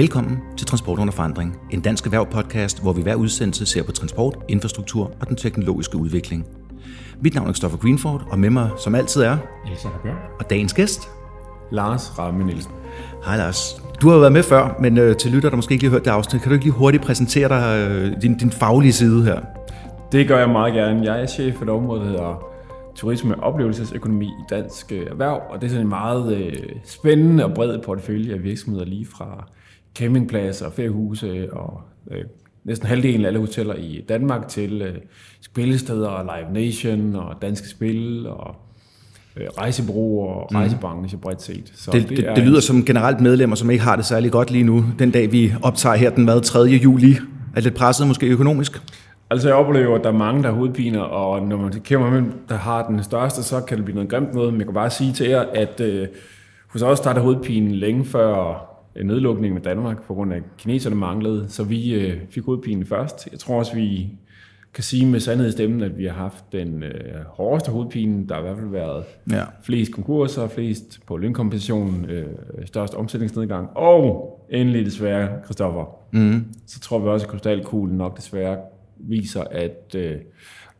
Velkommen til Transport under forandring, en dansk erhverv-podcast, hvor vi hver udsendelse ser på transport, infrastruktur og den teknologiske udvikling. Mit navn er Christopher Greenford, og med mig som altid er... Elisabeth Bjørn. Og dagens gæst... Lars Ramme Nielsen. Hej Lars. Du har jo været med før, men øh, til lytter, der måske ikke lige har hørt det afsnit, kan du ikke lige hurtigt præsentere dig, øh, din, din faglige side her? Det gør jeg meget gerne. Jeg er chef for et område, der hedder turisme- og oplevelsesøkonomi i dansk erhverv, og det er sådan en meget øh, spændende og bred portefølje af virksomheder, lige fra campingpladser, feriehuse og øh, næsten halvdelen af alle hoteller i Danmark til øh, spillesteder og Live Nation og Danske Spil og øh, rejsebureauer og rejsebranche mm. bredt set. Så det, det, det, det lyder som generelt medlemmer, som ikke har det særlig godt lige nu, den dag vi optager her den hvad, 3. juli. Er lidt presset måske økonomisk? Altså jeg oplever, at der er mange, der har hovedpiner, og når man kæmper med der har den største, så kan det blive noget grimt noget. Men jeg kan bare sige til jer, at øh, hos os startede hovedpinen længe før nedlukningen med Danmark, på grund af at kineserne manglede, så vi øh, fik hovedpinen først. Jeg tror også, vi kan sige med sandhed i stemmen, at vi har haft den øh, hårdeste hovedpine. Der har i hvert fald været ja. flest konkurser, flest på lønkompensation, øh, størst omsætningsnedgang, og endelig desværre, Christoffer, mm. så tror vi også, at krystalkuglen nok desværre viser, at øh,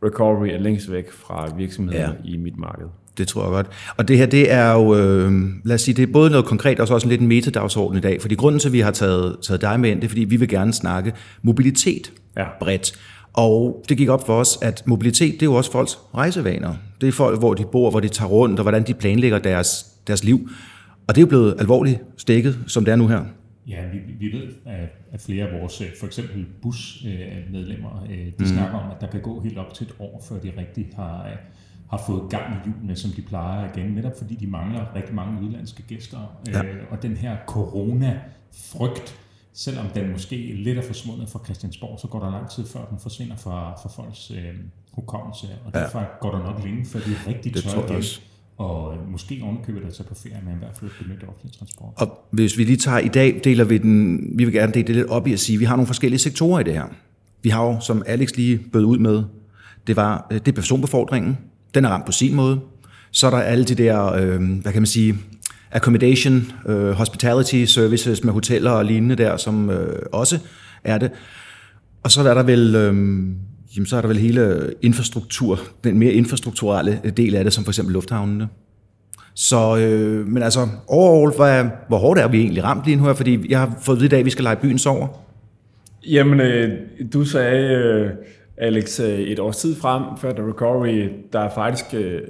recovery er længst væk fra virksomheder ja. i mit marked. Det tror jeg godt. Og det her, det er jo, øh, lad os sige, det er både noget konkret, og så også en lidt en metadagsorden i dag. Fordi grunden til, at vi har taget, taget dig med ind, det er, fordi vi vil gerne snakke mobilitet ja. bredt. Og det gik op for os, at mobilitet, det er jo også folks rejsevaner. Det er folk, hvor de bor, hvor de tager rundt, og hvordan de planlægger deres, deres liv. Og det er jo blevet alvorligt stikket, som det er nu her. Ja, vi, vi ved, at flere af vores, for eksempel busmedlemmer, de mm. snakker om, at der kan gå helt op til et år, før de rigtig har, har fået gang i hjulene, som de plejer igen, netop fordi de mangler rigtig mange udlandske gæster. Ja. Og den her corona-frygt, selvom den måske lidt er forsvundet fra Christiansborg, så går der lang tid før den forsvinder fra, fra folks øh, hukommelse, og derfor ja. går der nok længe, før de er rigtig tør igen. Og måske ovenkøbet at tage på ferie, men i hvert fald benytte offentlig transport. Og hvis vi lige tager i dag, deler vi den, vi vil gerne dele det lidt op i at sige, at vi har nogle forskellige sektorer i det her. Vi har jo, som Alex lige bød ud med, det var det er personbefordringen. Den er ramt på sin måde. Så er der alle de der, øh, hvad kan man sige, accommodation, øh, hospitality services med hoteller og lignende der, som øh, også er det. Og så er der vel øh, jamen så er der vel hele infrastruktur, den mere infrastrukturelle del af det, som for eksempel lufthavnene. Så, øh, men altså, overall, hvor, hvor hårdt er vi egentlig ramt lige nu her? Fordi jeg har fået at vide i dag, at vi skal lege byen sover. Jamen, øh, du sagde, øh, Alex, øh, et års tid frem, før The Recovery, der er faktisk øh,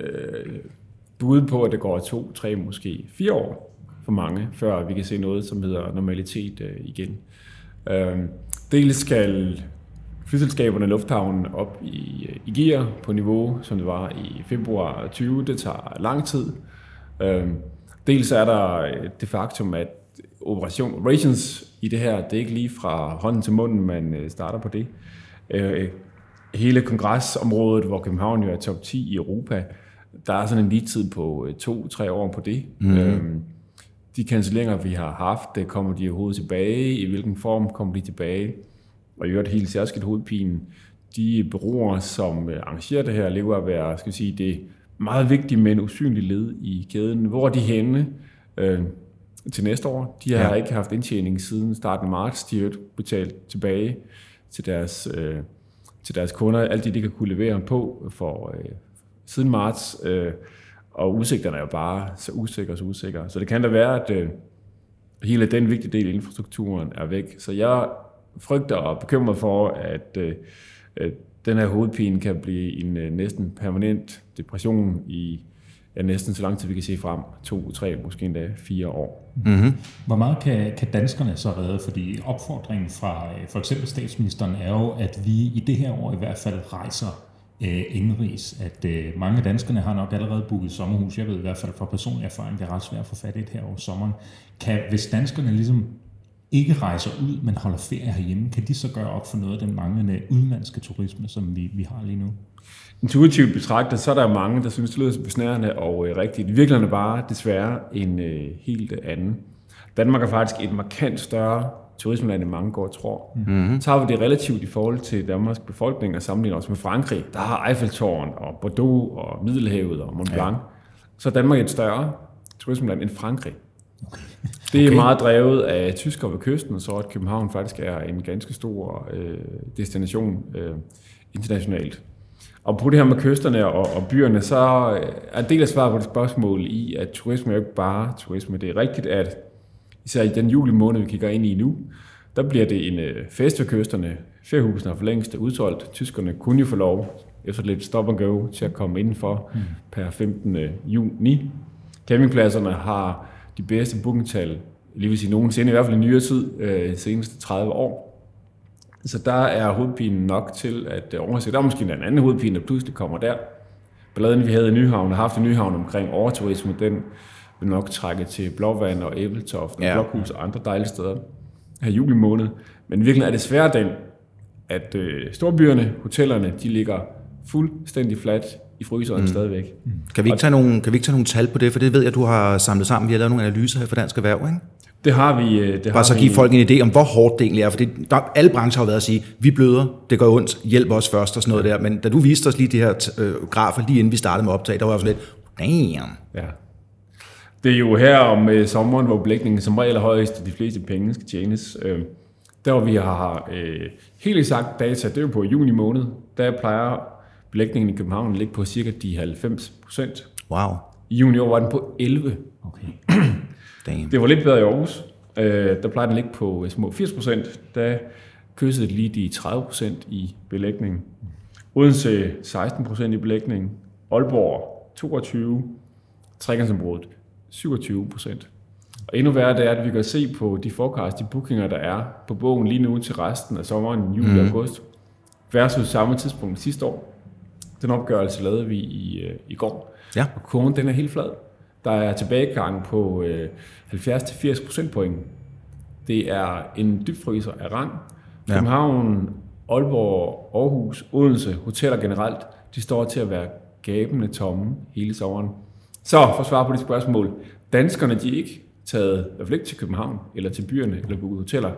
bud på, at det går to, tre, måske fire år for mange, før vi kan se noget, som hedder normalitet øh, igen. Øh, dels skal flyselskaberne lufthavnen op i, øh, i gear på niveau, som det var i februar 20. Det tager lang tid. Øh, dels er der øh, det faktum, at operation operations i det her, det er ikke lige fra hånden til munden, man starter på det. Øh, hele kongresområdet, hvor København jo er top 10 i Europa, der er sådan en lige tid på øh, to-tre år på det. Mm. Øhm, de cancelleringer, vi har haft, kommer de overhovedet tilbage? I hvilken form kommer de tilbage? og i øvrigt helt særskilt hovedpinen, de bureauer, som øh, arrangerer det her, lever at være, skal sige, det meget vigtige, men usynlige led i kæden. Hvor er de henne øh, til næste år? De har ja. ikke haft indtjening siden starten af marts. De har betalt tilbage til deres, øh, til deres kunder, alt det, de kan kunne levere på for øh, siden marts. Øh, og udsigterne er jo bare så usikre og så usikre. Så det kan da være, at øh, hele den vigtige del af infrastrukturen er væk. Så jeg frygter og bekymrer for, at øh, at den her hovedpine kan blive en øh, næsten permanent depression i ja, næsten så lang tid vi kan se frem. To, tre, måske endda fire år. Mm-hmm. Hvor meget kan, kan danskerne så redde? Fordi opfordringen fra øh, for eksempel statsministeren er jo, at vi i det her år i hvert fald rejser øh, indrigs. At øh, mange af danskerne har nok allerede booket sommerhus. Jeg ved i hvert fald fra personlig erfaring, det er ret svært at få fat i det her over sommeren. Kan, hvis danskerne ligesom ikke rejser ud, men holder ferie herhjemme, kan de så gøre op for noget af den manglende udenlandske turisme, som vi, vi har lige nu? Intuitivt betragtet, så er der mange, der synes, det lyder besnærende og øh, rigtigt. I virkeligheden er bare desværre en øh, helt anden. Danmark er faktisk et markant større turismeland, end mange går og tror. Mm-hmm. Så har vi det relativt i forhold til Danmarks befolkning og sammenligner os med Frankrig. Der har Eiffeltårn og Bordeaux og Middelhavet og Mont Blanc. Ja. Så er Danmark et større turismeland end Frankrig. Det er okay. meget drevet af tyskere ved kysten, så at København faktisk er en ganske stor øh, destination øh, internationalt. Og på det her med kysterne og, og byerne, så er en del af svaret på det spørgsmål i, at turisme er jo ikke bare turisme. Det er rigtigt, at især i den juli måned, vi kigger ind i nu, der bliver det en øh, fest ved kysterne. Feriehusene er for længst udsolgt. Tyskerne kunne jo få lov, efter lidt stop and go, til at komme indenfor mm. per 15. juni. Campingpladserne har de bedste bookingtal, lige vil sige nogensinde, i hvert fald i nyere tid, øh, seneste 30 år. Så der er hovedpinen nok til at øh, overse. Der er måske en anden hovedpine, der pludselig kommer der. Balladen, vi havde i Nyhavn, og haft i Nyhavn omkring overturisme, den vil nok trække til Blåvand og Æbeltoft og ja. Blokhus og andre dejlige steder her juli måned. Men virkelig er det svært den, at øh, storbyerne, hotellerne, de ligger fuldstændig fladt i fryseren mm. stadigvæk. Mm. Kan vi, ikke tage nogle, kan vi ikke tage nogle tal på det? For det ved jeg, du har samlet sammen. Vi har lavet nogle analyser her for Dansk Erhverv, ikke? Det har vi. Øh, det Bare har så give vi... folk en idé om, hvor hårdt det egentlig er. For det, der, alle brancher har været at sige, vi bløder, det går ondt, hjælp os først og sådan noget der. Men da du viste os lige de her øh, grafer, lige inden vi startede med optag, der var jeg sådan lidt, damn. Ja. Det er jo her om øh, sommeren, hvor belægningen som regel er højest, og de fleste penge skal tjenes. Øh, der hvor vi har øh, helt eksakt data, det er jo på juni måned, der plejer belægningen i København ligge på cirka de 90 procent. Wow. I juni år var den på 11. Okay. Damn. Det var lidt bedre i Aarhus. Øh, der plejer den at ligge på øh, små 80 procent. Der kyssede lige de 30 procent i belægningen. Odense 16 procent i belægningen. Aalborg 22. Trekantsområdet 27 procent. Og endnu værre det er, at vi kan se på de forecast, de bookinger, der er på bogen lige nu til resten af sommeren, juli og mm. august, versus samme tidspunkt sidste år. Den opgørelse lavede vi i, øh, i går. Ja. Og kurven den er helt flad. Der er tilbagegang på øh, 70-80 procentpoint. Det er en dybfryser af rang. Ja. København, Aalborg, Aarhus, Odense, hoteller generelt, de står til at være gabende tomme hele sommeren. Så for at svare på de spørgsmål. Danskerne, de er ikke taget, i hvert fald ikke til København, eller til byerne, eller på hoteller.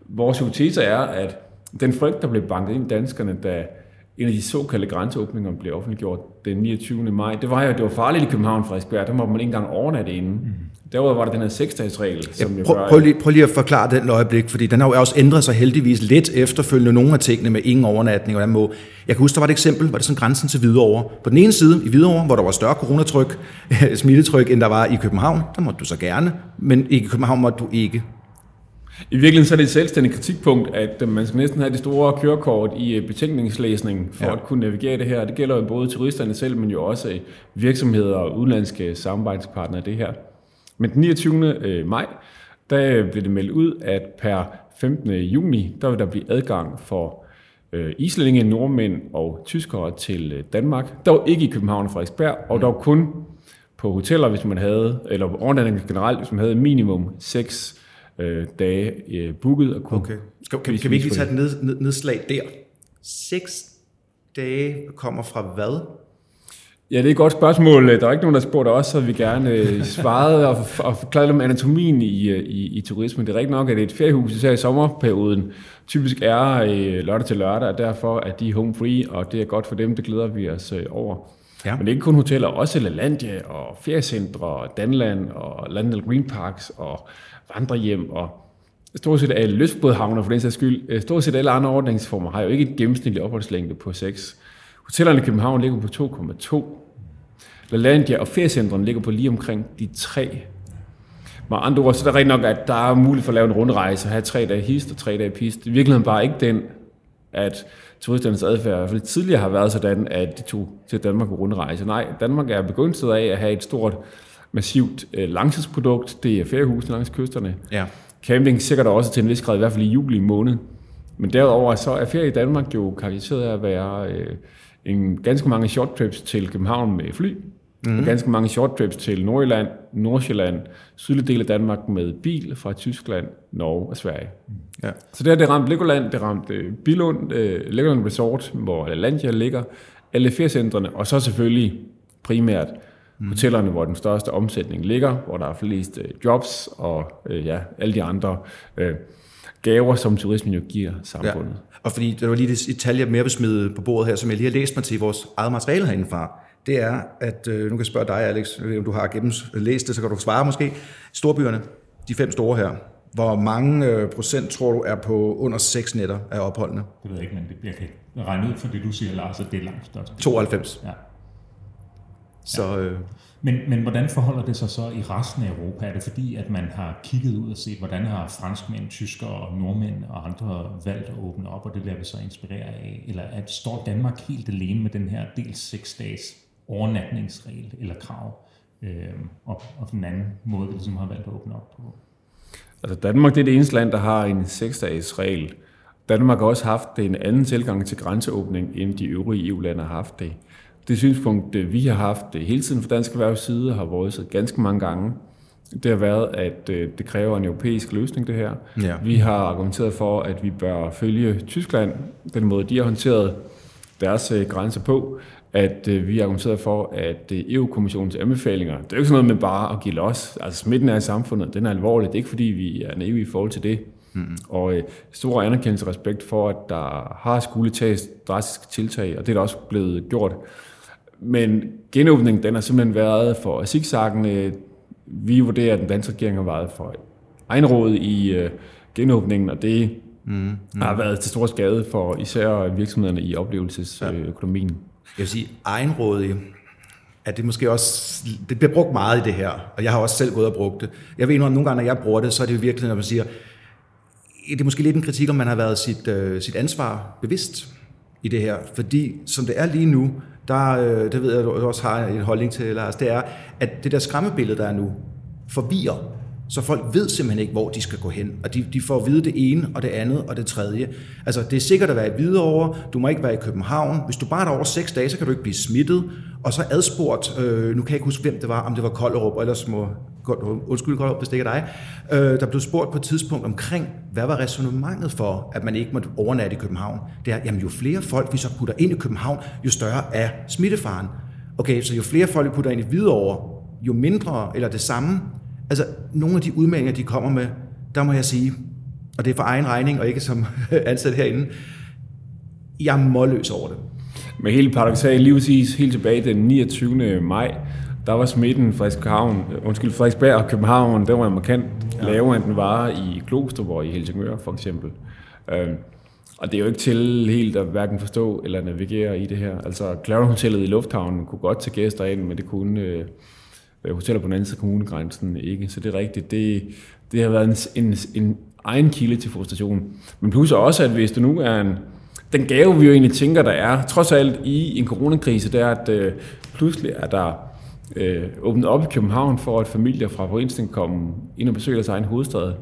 Vores hypotese er, at den frygt, der blev banket ind i danskerne, da en af de såkaldte grænseåbninger blev offentliggjort den 29. maj, det var jo, det var farligt i København, Frederiksberg, der må man ikke engang overnatte inden. Mm. Derudover var der den her seksdagsregel, som ja, prøv, gør, prøv, lige, prøv lige at forklare den øjeblik, fordi den har jo også ændret sig heldigvis lidt efterfølgende nogle af tingene med ingen overnatning og må. Jeg kan huske, der var et eksempel, var det sådan grænsen til Hvidovre. På den ene side i Hvidovre, hvor der var større coronatryk, smittetryk, end der var i København, der måtte du så gerne, men i København måtte du ikke. I virkeligheden så er det et selvstændigt kritikpunkt, at øh, man skal næsten have det store kørekort i øh, betænkningslæsning for ja. at kunne navigere det her. Det gælder jo både turisterne selv, men jo også øh, virksomheder og udenlandske samarbejdspartnere det her. Men den 29. maj, der blev det meldt ud, at per 15. juni, der vil der blive adgang for islændinge, nordmænd og tyskere til Danmark. Der var ikke i København og Frederiksberg, og der var kun på hoteller, hvis man havde, eller overnatning generelt, hvis man havde minimum 6 øh, dage øh, booket. Og kunne okay. Skal, kan, kan vi ikke lige tage et ned, ned, nedslag der? Seks dage kommer fra hvad? Ja, det er et godt spørgsmål. Der er ikke nogen, der spurgte os, så vi gerne øh, svarede og, og forklarede om anatomien i, øh, i, i turismen. Det er rigtigt nok, at et feriehus, især i sommerperioden, typisk er øh, lørdag til lørdag, og derfor er de home free, og det er godt for dem, det glæder vi os øh, over. Ja. Men det er ikke kun hoteller, også LaLandia og feriecentre, Danland og Landel Green Parks og vandrehjem og stort set alle lystbådhavner for den sags skyld, øh, stort set alle andre ordningsformer har jo ikke et gennemsnitlig opholdslængde på 6. Hotellerne i København ligger på 2,2. LaLandia og feriecentrene ligger på lige omkring de 3. Med andre ord, så er det rigtig nok, at der er muligt for at lave en rundrejse og have tre dage hist og tre dage pist. I virkeligheden bare ikke den, at turisternes adfærd i hvert fald tidligere har været sådan, at de tog til Danmark på rundrejse. Nej, Danmark er begyndt af at have et stort massivt øh, langtidsprodukt. Det er feriehusene langs kysterne. Ja. Camping sikkert også til en vis grad, i hvert fald i juli måned. Men derudover så er ferie i Danmark jo karakteriseret af at være øh, en ganske mange short trips til København med fly, mm-hmm. og ganske mange short trips til Nordjylland, Nordsjælland, sydlige del af Danmark med bil fra Tyskland, Norge og Sverige. Ja. Så der er det ramt Legoland, det ramt øh, Bilund, øh, Legoland Resort, hvor Landia ligger, alle feriecentrene, og så selvfølgelig primært mm. hotellerne, hvor den største omsætning ligger, hvor der er flest øh, jobs og øh, ja, alle de andre øh, gaver, som turismen jo giver samfundet. Ja. Og fordi der var lige et tal, jeg mere vil smide på bordet her, som jeg lige har læst mig til i vores eget materiale herindefra. Det er, at, øh, nu kan jeg spørge dig, Alex, om du har gennemlæst det, så kan du svare måske. Storbyerne, de fem store her, hvor mange øh, procent tror du er på under 6 nætter af opholdene? Det ved jeg ikke, men det, jeg kan regne ud for det, du siger, Lars, at det er langt størst. 92. Ja. Så øh, Men, men hvordan forholder det sig så i resten af Europa? Er det fordi, at man har kigget ud og set, hvordan har franskmænd, tyskere, nordmænd og andre valgt at åbne op, og det lader vi så inspirere af? Eller at står Danmark helt alene med den her dels seks dages overnatningsregel eller krav, øh, og, og den anden måde, vi ligesom har valgt at åbne op på? Altså Danmark det er det eneste land, der har en 6-dages regel. Danmark har også haft en anden tilgang til grænseåbning, end de øvrige EU-lande har haft det. Det synspunkt, det vi har haft det hele tiden fra Dansk Erhvervs side, har været så ganske mange gange. Det har været, at øh, det kræver en europæisk løsning, det her. Ja. Vi har argumenteret for, at vi bør følge Tyskland, den måde, de har håndteret deres øh, grænse på, at øh, vi har argumenteret for, at øh, EU-kommissionens anbefalinger, det er jo ikke sådan noget med bare at give los. Altså smitten er i samfundet, den er alvorlig. Det er ikke fordi, vi er naive i forhold til det. Mm. Og øh, stor anerkendelse og respekt for, at der har skulle tages drastiske tiltag, og det er der også blevet gjort. Men genåbningen, den har simpelthen været for zigzaggende. Vi vurderer, at den danske regering har været for egenråd i øh, genåbningen, og det mm. Mm. har været til stor skade for især virksomhederne i oplevelsesøkonomien jeg vil sige, egenrådig, at det måske også, det bliver brugt meget i det her, og jeg har også selv gået og brugt det. Jeg ved indrømme, at nogle gange, når jeg bruger det, så er det virkelig, når man siger, det er måske lidt en kritik, om man har været sit, øh, sit ansvar bevidst i det her. Fordi som det er lige nu, der, øh, det ved jeg, du også har en holdning til, Lars, det er, at det der skræmmebillede, der er nu, forvirrer. Så folk ved simpelthen ikke, hvor de skal gå hen. Og de, de får at vide det ene, og det andet, og det tredje. Altså, det er sikkert at være i Hvidovre, du må ikke være i København. Hvis du bare er der over seks dage, så kan du ikke blive smittet. Og så adspurgt, øh, nu kan jeg ikke huske, hvem det var, om det var Kolderup, eller små, undskyld Kolderup, hvis det ikke er dig, øh, der blev spurgt på et tidspunkt omkring, hvad var resonemanget for, at man ikke måtte overnatte i København? Det er, jamen jo flere folk vi så putter ind i København, jo større er smittefaren. Okay, så jo flere folk vi putter ind i Hvidovre, jo mindre eller det samme. Altså, nogle af de udmeldinger, de kommer med, der må jeg sige, og det er for egen regning, og ikke som ansat herinde, jeg er målløs over det. Men helt paradoxalt, lige præcis helt tilbage den 29. maj, der var smitten Frederikshavn, undskyld, Frederiksberg og København, den var markant ja. lavere, end den var i Glostrup og i Helsingør for eksempel. Øhm, og det er jo ikke til helt at hverken forstå eller navigere i det her. Altså, Claren Hotellet i Lufthavnen kunne godt tage gæster ind, men det kunne øh, hoteller på den anden side af kommunegrænsen ikke. Så det er rigtigt. Det, det har været en, en, en egen kilde til frustration. Men plus også, at hvis du nu er en, den gave, vi jo egentlig tænker, der er, trods alt i en coronakrise, det er, at øh, pludselig er der øh, åbnet op i København for, at familier fra provinsen kan komme ind og besøge deres egen hovedstad.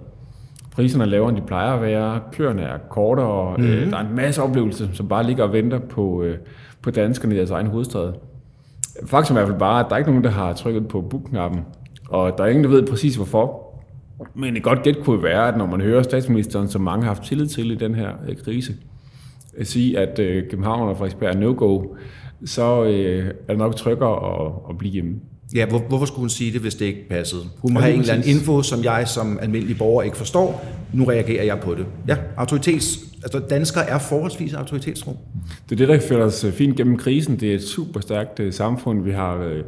Priserne er lavere, end de plejer at være. Køerne er kortere. Mm-hmm. Øh, der er en masse oplevelser, som bare ligger og venter på, øh, på danskerne i deres egen hovedstad. Faktum er i hvert fald bare, at der er ikke nogen, der har trykket på book-knappen. Og der er ingen, der ved præcis hvorfor. Men et godt gæt kunne være, at når man hører statsministeren, som mange har haft tillid til i den her øh, krise, at sige, at øh, København og Frederiksberg er no-go, så øh, er det nok tryggere at, at blive hjemme. Ja, hvor, hvorfor skulle hun sige det, hvis det ikke passede? Hun må ja, have en eller anden info, som jeg som almindelig borger ikke forstår. Nu reagerer jeg på det. Ja, autoritets, altså danskere er forholdsvis autoritetsrum. Det er det, der fører os fint gennem krisen. Det er et super stærkt uh, samfund. Vi har uh,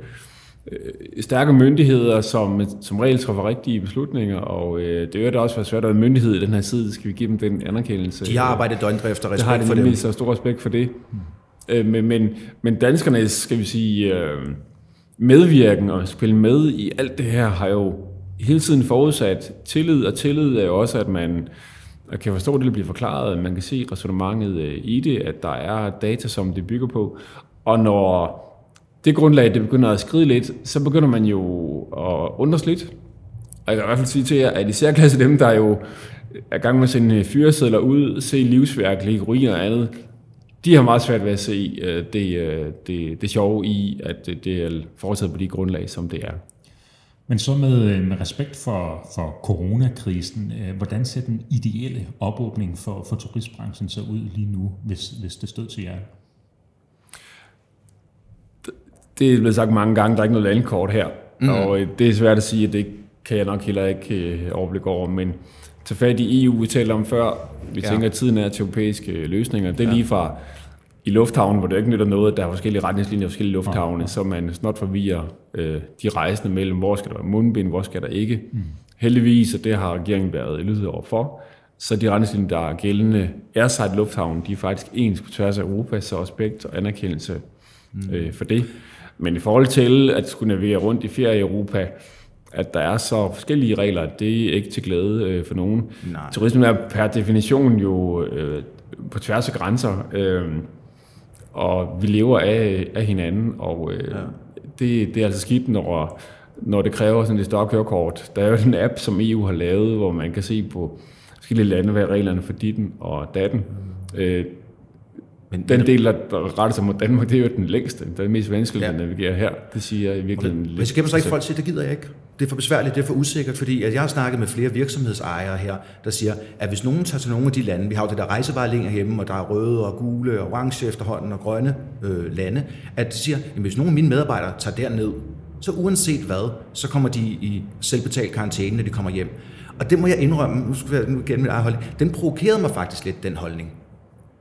stærke myndigheder, som som regel træffer rigtige beslutninger, og uh, det er jo også været svært at være myndighed i den her side. Skal vi give dem den anerkendelse? De har arbejdet døgndrift og respekt det har de for dem. så stor respekt for det. Hmm. Men, men, men danskerne, skal vi sige... Uh, medvirken og spille med i alt det her har jo hele tiden forudsat tillid, og tillid er jo også, at man kan forstå, at det bliver forklaret, man kan se resonemanget øh, i det, at der er data, som det bygger på. Og når det grundlag, det begynder at skride lidt, så begynder man jo at undres lidt. Og jeg kan i hvert fald sige til jer, at især klasse dem, der jo er gang med at sende øh, fyresedler ud, se livsværk, ligge ruiner og andet, de har meget svært ved at se uh, det, det, det sjove i, at det, det er foretaget på de grundlag, som det er. Men så med, med respekt for, for coronakrisen, uh, hvordan ser den ideelle opåbning for, for turistbranchen så ud lige nu, hvis, hvis det stod til jer? Det er blevet sagt mange gange, der er ikke noget landkort her. Mm. Og det er svært at sige, at det kan jeg nok heller ikke overblik over, men tage fat i EU, vi talte om før. Vi ja. tænker, at tiden er til europæiske løsninger. Det er ja. lige fra i lufthavnen, hvor det ikke nytter noget, at der er forskellige retningslinjer og forskellige lufthavne, så man snart forvirrer øh, de rejsende mellem, hvor skal der være mundbind, hvor skal der ikke. Mm. Heldigvis, og det har regeringen været lyttet over for, så de retningslinjer, der er gældende airside lufthavnen, de er faktisk ens på tværs af Europa, så respekt og anerkendelse mm. øh, for det. Men i forhold til at skulle navigere rundt i ferie i Europa, at der er så forskellige regler, det er ikke til glæde øh, for nogen. Nej. Turismen er per definition jo øh, på tværs af grænser, øh, og vi lever af, af hinanden, og øh, ja. det, det er altså skidt, når, når det kræver sådan et større kørekort. Der er jo en app, som EU har lavet, hvor man kan se på forskellige lande, hvad er reglerne for ditten og datten. Mm. Øh, men, den del, der retter sig mod Danmark, det er jo den længste. Det er det mest vanskelige ja. at navigere her. Det siger jeg i virkeligheden lidt. Men så kan man så ikke folk sige, det gider jeg ikke. Det er for besværligt, det er for usikkert, fordi at jeg har snakket med flere virksomhedsejere her, der siger, at hvis nogen tager til nogle af de lande, vi har jo det der rejsevejlinger hjemme, og der er røde og gule og orange efterhånden og grønne øh, lande, at de siger, at hvis nogen af mine medarbejdere tager derned, så uanset hvad, så kommer de i selvbetalt karantæne, når de kommer hjem. Og det må jeg indrømme, nu skal jeg nu igen mit eget holdning, den provokerede mig faktisk lidt, den holdning.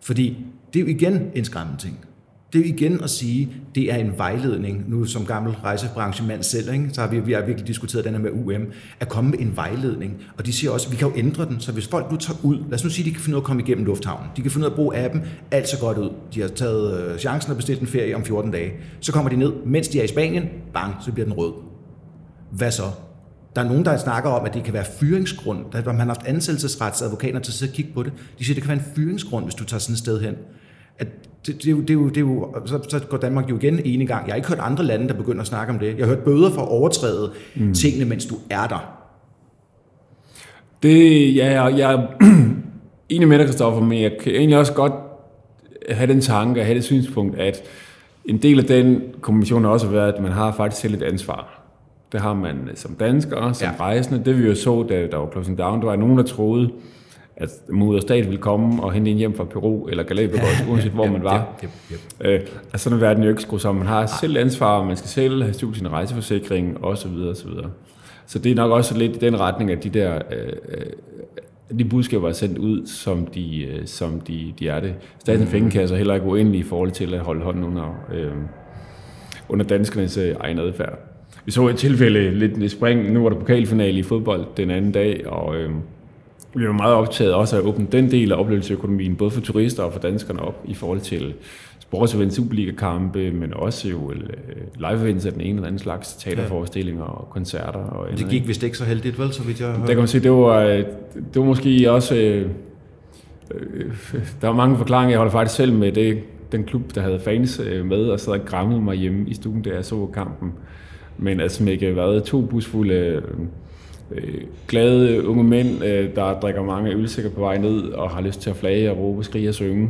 Fordi det er jo igen en skræmmende ting. Det er igen at sige, det er en vejledning, nu som gammel rejsebranchemand selv, ikke? så har vi, vi har virkelig diskuteret den her med UM, at komme med en vejledning. Og de siger også, at vi kan jo ændre den, så hvis folk nu tager ud, lad os nu sige, at de kan finde ud af at komme igennem lufthavnen, de kan finde ud af at bruge appen, alt så godt ud. De har taget øh, chancen og bestilt en ferie om 14 dage. Så kommer de ned, mens de er i Spanien, bang, så bliver den rød. Hvad så? Der er nogen, der snakker om, at det kan være fyringsgrund. Der har man haft ansættelsesretsadvokater til at sidde og kigge på det. De siger, at det kan være en fyringsgrund, hvis du tager sådan et sted hen. At det, det, er jo, det, er jo, det er jo, så, så går Danmark jo igen en gang. Jeg har ikke hørt andre lande, der begynder at snakke om det. Jeg har hørt bøder for at overtræde mm. tingene, mens du er der. Det, ja, jeg, jeg er enig med dig, Kristoffer, men jeg kan egentlig også godt have den tanke, have det synspunkt, at en del af den kommission har også været, at man har faktisk selv et ansvar. Det har man som dansker, som ja. rejsende. Det vi jo så, da der var closing down, der var nogen, der troede, at moder stat ville komme og hente en hjem fra Peru eller Galapagos, ja, uanset hvor ja, man var. Ja, ja, ja. Øh, altså sådan er verden jo ikke skruet sammen. Man har selv ansvar, man skal selv have styr sin rejseforsikring osv. osv. Så det er nok også lidt i den retning, at de der øh, øh de budskaber er sendt ud, som de, øh, som de, de er det. Statens mm. pengekasser er heller ikke uendelige i forhold til at holde hånden under, øh, under danskernes øh, egen adfærd. Vi så et tilfælde lidt i spring. Nu var der pokalfinale i fodbold den anden dag, og øh, vi var meget optaget også af at åbne den del af oplevelsesøkonomien, både for turister og for danskerne op, i forhold til sportsevents, Superliga-kampe, men også jo øh, live events af den ene eller anden slags teaterforestillinger og koncerter. Og det gik vist ikke så heldigt, vel, så vidt jeg Der kan man sige, det var, øh, det var måske også... Øh, der var mange forklaringer. Jeg holder faktisk selv med det, den klub, der havde fans med, og sad og grammede mig hjemme i stuen, da jeg så kampen. Men altså, smække været to busfulde øh, glade unge mænd, øh, der drikker mange ølsikker på vej ned og har lyst til at flage og råbe, skrige og synge.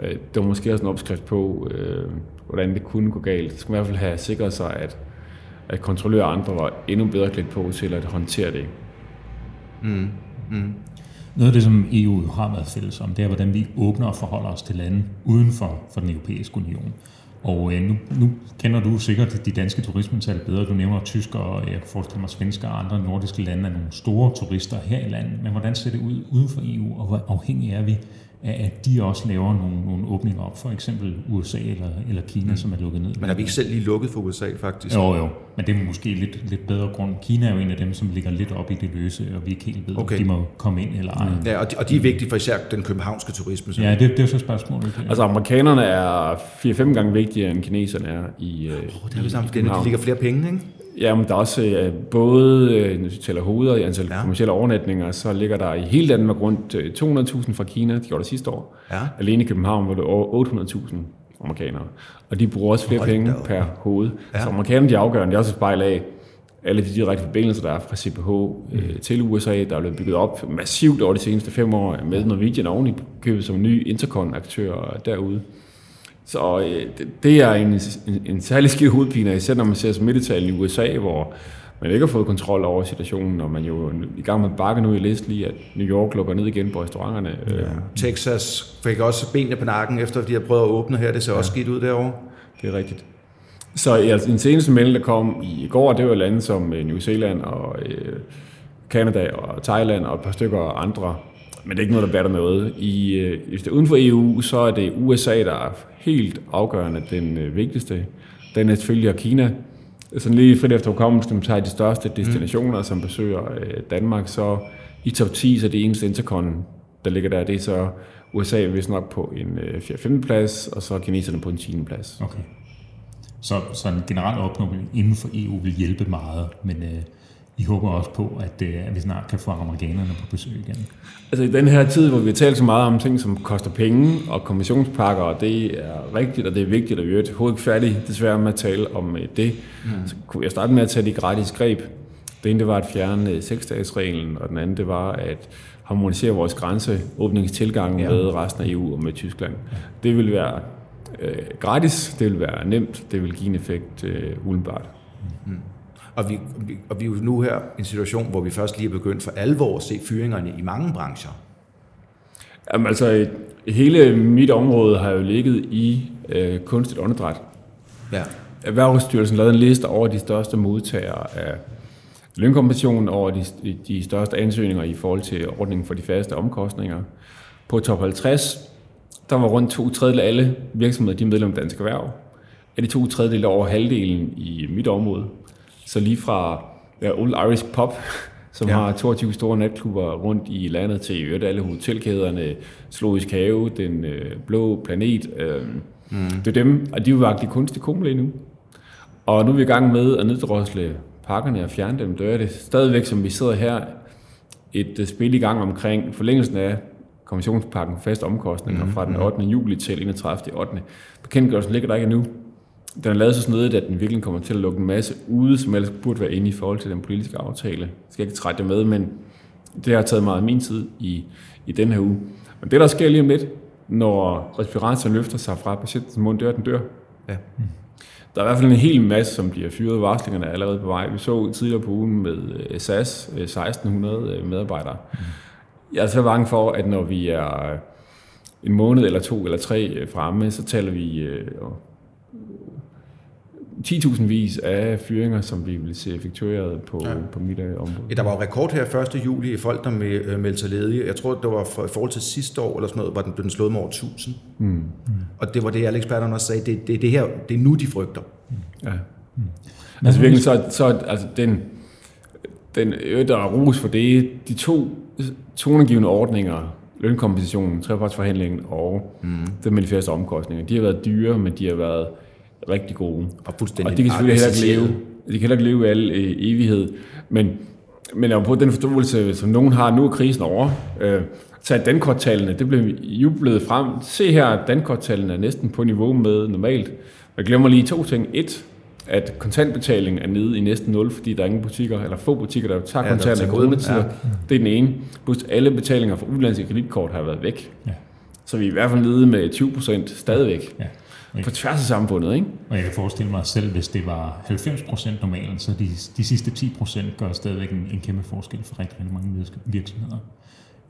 Øh, det var måske også en opskrift på, øh, hvordan det kunne gå galt. Det skulle i hvert fald have sikret sig, at, at kontrollører og andre var endnu bedre klædt på til at håndtere det. Mm. Mm. Noget af det, som EU har været fælles om, det er, hvordan vi åbner og forholder os til lande uden for, for den europæiske union. Og øh, nu, nu kender du sikkert de danske turismetal bedre. Du nævner tyskere, og jeg forestiller mig svensker og andre nordiske lande er nogle store turister her i landet. Men hvordan ser det ud uden for EU, og hvor afhængige er vi at de også laver nogle, nogle åbninger op, for eksempel USA eller, eller Kina, mm. som er lukket ned. Men er vi ikke selv lige lukket for USA, faktisk? Jo, jo, men det er måske lidt, lidt bedre grund. Kina er jo en af dem, som ligger lidt op i det løse, og vi ikke helt ved, okay. om de må komme ind eller ej. Ja, og de, og de er vigtige for især den københavnske turisme. Ja, det, det er så spørgsmålet. Ja. Altså, amerikanerne er 4-5 gange vigtigere, end kineserne er i, oh, det har vi sammen. De ligger flere penge, ikke? Ja, men der er også øh, både, øh, når vi tæller hoveder i antal ja. kommersielle overnatninger, så ligger der i hele Danmark rundt 200.000 fra Kina, de gjorde det sidste år. Ja. Alene i København var det over 800.000 amerikanere. Og de bruger også flere Hold penge per hoved. Ja. Så amerikanerne de er afgørende. Det er også et spejl af alle de direkte forbindelser, der er fra CPH øh, mm. til USA, der er blevet bygget op massivt over de seneste fem år med Norwegian oven i købet som ny intercon-aktør derude. Så øh, det, det er en, en, en særlig skidt hovedpine, især når man ser smittetallet i USA, hvor man ikke har fået kontrol over situationen, og man jo i gang med at bakke nu i list lige, at New York lukker ned igen på restauranterne. Ja. Texas fik også benene på nakken, efter de har prøvet at åbne her. Det ser ja. også skidt ud derovre. Det er rigtigt. Så ja, den seneste melding, der kom i går, det var lande som øh, New Zealand og øh, Canada og Thailand og et par stykker andre Men det er ikke noget, der batter noget. I, øh, hvis det er uden for EU, så er det USA, der er helt afgørende den øh, vigtigste. Den er selvfølgelig Kina. Sådan lige frit efter hukommelsen, tager de største destinationer, mm. som besøger øh, Danmark, så i top 10, så det eneste intercon, der ligger der, det er så USA hvis nok på en øh, 4-5. plads, og så kineserne på en 10. plads. Okay. Så, så en generel opnåelse inden for EU vil hjælpe meget, men øh, I håber også på, at, øh, at vi snart kan få amerikanerne på besøg igen. Altså i den her tid, hvor vi har talt så meget om ting, som koster penge og kommissionspakker, og det er rigtigt, og det er vigtigt, og vi er overhovedet ikke færdige desværre med at tale om øh, det, mm. så kunne jeg starte med at tage de gratis greb. Det ene det var at fjerne seksdagsreglen, og den anden det var at harmonisere vores grænseåbningstilgang ja. med resten af EU og med Tyskland. Det vil være øh, gratis, det vil være nemt, det vil give en effekt øh, udenbart. Mm. Og vi, og vi er jo nu her i en situation, hvor vi først lige er begyndt for alvor at se fyringerne i mange brancher. Jamen altså, hele mit område har jo ligget i øh, kunstigt åndedræt. Ja. Erhvervsstyrelsen lavede en liste over de største modtagere af lønkompensation, over de, de største ansøgninger i forhold til ordningen for de faste omkostninger. På top 50, der var rundt to tredjedel af alle virksomheder, de er medlem af Dansk Erhverv. Er de to tredjedel over halvdelen i mit område. Så lige fra ja, Old Irish Pop, som ja. har 22 store natklubber rundt i landet til øvrigt alle hotelkæderne, Slovisk Have, Den øh, Blå Planet. Øh, mm. Det er dem, og de er jo vagt i kunstig kumle nu. Og nu er vi i gang med at neddrosle pakkerne og fjerne dem. Det er det stadigvæk, som vi sidder her, et øh, spil i gang omkring forlængelsen af kommissionspakken fast omkostninger mm, fra den 8. Mm. juli til 31. 8. Bekendtgørelsen ligger der ikke endnu. Den er lavet så snedigt, at den virkelig kommer til at lukke en masse ude, som ellers burde være inde i forhold til den politiske aftale. Jeg skal ikke trætte med, men det har taget meget af min tid i, i den her uge. Men det, der sker lige om lidt, når respiratoren løfter sig fra patientens mund, det er, at den dør. Ja. Mm. Der er i hvert fald en hel masse, som bliver fyret. Varslingerne er allerede på vej. Vi så tidligere på ugen med øh, SAS 1600 øh, medarbejdere. Mm. Jeg er så bange for, at når vi er en måned eller to eller tre fremme, så taler vi 10.000 vis af fyringer, som vi vil se effektueret på, ja. på mit øh, område. Ja, der var jo rekord her 1. juli i folk, der øh, meldte sig ledige. Jeg tror, det var for, i forhold til sidste år, eller sådan noget, var den, blev den slået med over 1000. Mm. Mm. Og det var det, alle eksperterne også sagde, det, det, det her, det er nu, de frygter. Mm. Ja. Mm. Altså virkelig, så, så altså, den, den, der er rus for det, de to tonegivende ordninger, lønkompensationen, trepartsforhandlingen og mm. den manifeste omkostninger, de har været dyre, men de har været rigtig gode. Og, fuldstændig og de kan selvfølgelig heller ikke leve, de kan heller ikke leve i al øh, evighed. Men, men på den forståelse, som nogen har, nu er krisen over. Øh, så er dankorttallene, det blev jublet frem. Se her, dankorttallene er næsten på niveau med normalt. Jeg glemmer lige to ting. Et, at kontantbetalingen er nede i næsten 0, fordi der er ingen butikker, eller få butikker, der tager ja, kontanter i coronatider. Ja. Det er den ene. Plus alle betalinger for udlandske kreditkort har været væk. Ja. Så vi er i hvert fald nede med 20 procent stadigvæk. Ja. På tværs af samfundet, ikke? Og jeg kan forestille mig selv, hvis det var 90% normalt, så de, de sidste 10% gør stadigvæk en, en kæmpe forskel for rigtig, rigtig mange virksomheder.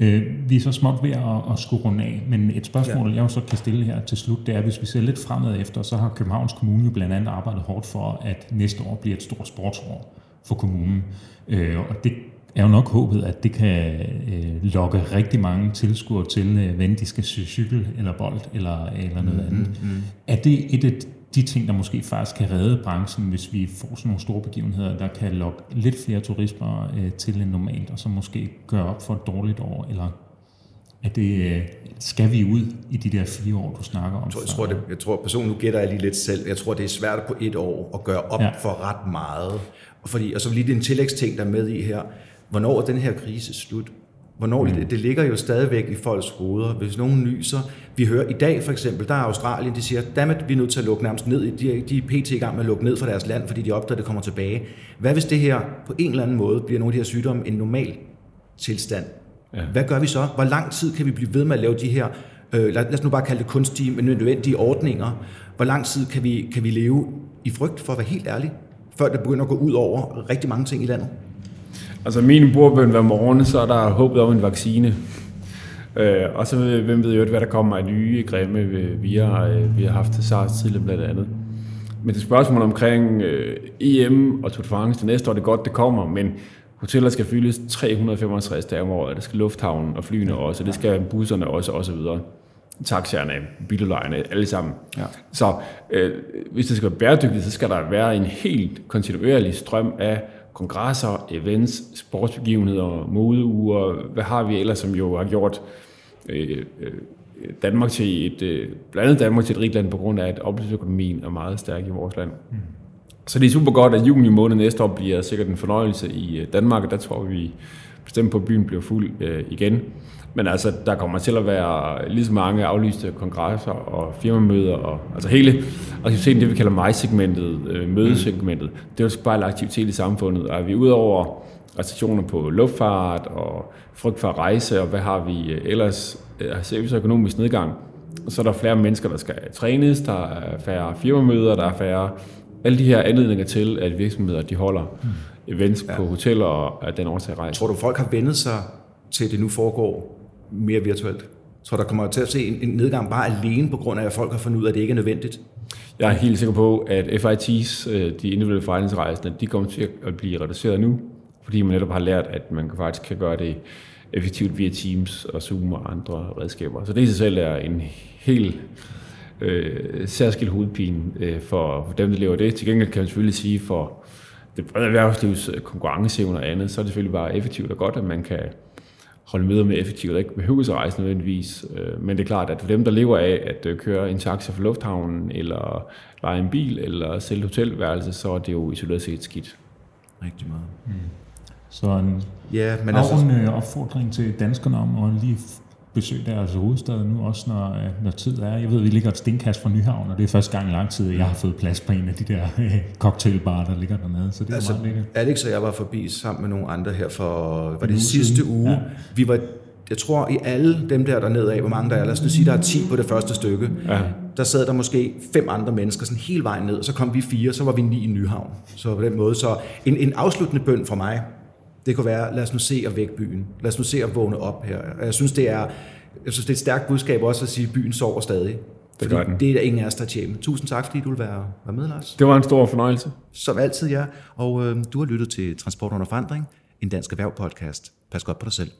Øh, vi er så småt ved at, at skulle runde af, men et spørgsmål, ja. jeg så kan stille her til slut, det er, hvis vi ser lidt fremad efter, så har Københavns Kommune jo blandt andet arbejdet hårdt for, at næste år bliver et stort sportsår for kommunen. Øh, og det er jo nok håbet, at det kan øh, lokke rigtig mange tilskuere til, øh, de skal søge cykel eller bold eller, eller noget mm, andet. Mm, mm. Er det et af de ting, der måske faktisk kan redde branchen, hvis vi får sådan nogle store begivenheder, der kan lokke lidt flere turismer øh, til end normalt, og så måske gøre op for et dårligt år, eller er det, øh, skal vi ud i de der fire år, du snakker om? Jeg tror, jeg tror, det, jeg tror personligt, nu gætter jeg lige lidt selv, jeg tror, det er svært på et år at gøre op ja. for ret meget. Og, fordi, og så lige det en tillægsting, der er med i her, hvornår er den her krise slut? Hvornår, mm. det, det ligger jo stadigvæk i folks hoveder. Hvis nogen nyser, vi hører i dag for eksempel, der er Australien, de siger, dammit, vi er nødt til at lukke nærmest ned. De, de er pt. i gang med at lukke ned fra deres land, fordi de opdager, at det kommer tilbage. Hvad hvis det her på en eller anden måde bliver nogle af de her sygdomme en normal tilstand? Ja. Hvad gør vi så? Hvor lang tid kan vi blive ved med at lave de her, øh, lad os nu bare kalde det kunstige, men nødvendige ordninger? Hvor lang tid kan vi, kan vi leve i frygt, for at være helt ærlig, før det begynder at gå ud over rigtig mange ting i landet? Altså min bordbøn hver morgen, så er der håbet om en vaccine. Øh, og så hvem ved jo hvad der kommer af nye grimme, vi har, øh, vi har haft SARS tidligere blandt andet. Men det spørgsmål omkring øh, EM og Tour de France det næste år, det er godt, det kommer, men hoteller skal fyldes 365 dage om året, det skal lufthavnen og flyene også, det skal busserne også, og så videre. Taxierne, biludlejerne, alle sammen. Ja. Så øh, hvis det skal være bæredygtigt, så skal der være en helt kontinuerlig strøm af kongresser, events, sportsbegivenheder, modeuger, hvad har vi ellers, som jo har gjort øh, øh, Danmark til et, øh, blandt andet Danmark til et rigt land på grund af, at oplevelsesøkonomien er meget stærk i vores land. Mm. Så det er super godt, at juni måned næste år bliver sikkert en fornøjelse i øh, Danmark, og der tror vi bestemt på, at byen bliver fuld øh, igen. Men altså, der kommer til at være lige så mange aflyste kongresser og firmamøder, og altså hele aktiviteten, det vi kalder mig-segmentet, øh, mødesegmentet, det er jo bare aktivitet i samfundet, og er vi udover restriktioner på luftfart og frygt for rejse, og hvad har vi øh, ellers, øh, ser vi så økonomisk nedgang, så er der flere mennesker, der skal trænes, der er færre firmamøder, der er færre alle de her anledninger til, at virksomheder de holder mm. events ja. på hoteller og at den årsag rejse. Tror du, folk har vendet sig til, at det nu foregår mere virtuelt? Tror der kommer til at se en, nedgang bare alene på grund af, at folk har fundet ud af, at det ikke er nødvendigt? Jeg er helt sikker på, at FIT's, øh, de individuelle forretningsrejsende, de kommer til at blive reduceret nu, fordi man netop har lært, at man faktisk kan gøre det effektivt via Teams og Zoom og andre redskaber. Så det i sig selv er en helt øh, særskilt hovedpine øh, for, for dem, der lever det. Til gengæld kan man selvfølgelig sige, for det brede erhvervslivs konkurrenceevne og andet, så er det selvfølgelig bare effektivt og godt, at man kan holde møder med effektivt, og ikke behøver at rejse nødvendigvis. Øh, men det er klart, at for dem, der lever af at øh, køre en taxa fra lufthavnen, eller lege en bil, eller sælge hotelværelse, så er det jo isoleret set skidt. Rigtig meget. Mm. Så en ja, men altså... opfordring til danskerne om at lige besøge deres hovedstad nu, også når, øh, når tid er. Jeg ved, vi ligger et stenkast fra Nyhavn, og det er første gang i lang tid, jeg har fået plads på en af de der øh, cocktailbarer, der ligger dernede. Så det er altså, meget lækkert. Alex og jeg var forbi sammen med nogle andre her for, var det sidste siden. uge. Ja. Vi var jeg tror i alle dem der dernede af, hvor mange der er, lad os nu sige, der er 10 på det første stykke, ja. der sad der måske fem andre mennesker sådan hele vejen ned, og så kom vi fire, så var vi ni i Nyhavn. Så på den måde, så en, en afsluttende bøn for mig, det kunne være, lad os nu se at vække byen. Lad os nu se at vågne op her. Jeg synes, det er, jeg synes, det er et stærkt budskab også at sige, at byen sover stadig. Det, gør den. det er der ingen af os, der tjener. Tusind tak, fordi du vil være, være med, Lars. Det var en stor fornøjelse. Som altid, ja. Og øh, du har lyttet til Transport under forandring, en dansk erhverv podcast. Pas godt på dig selv.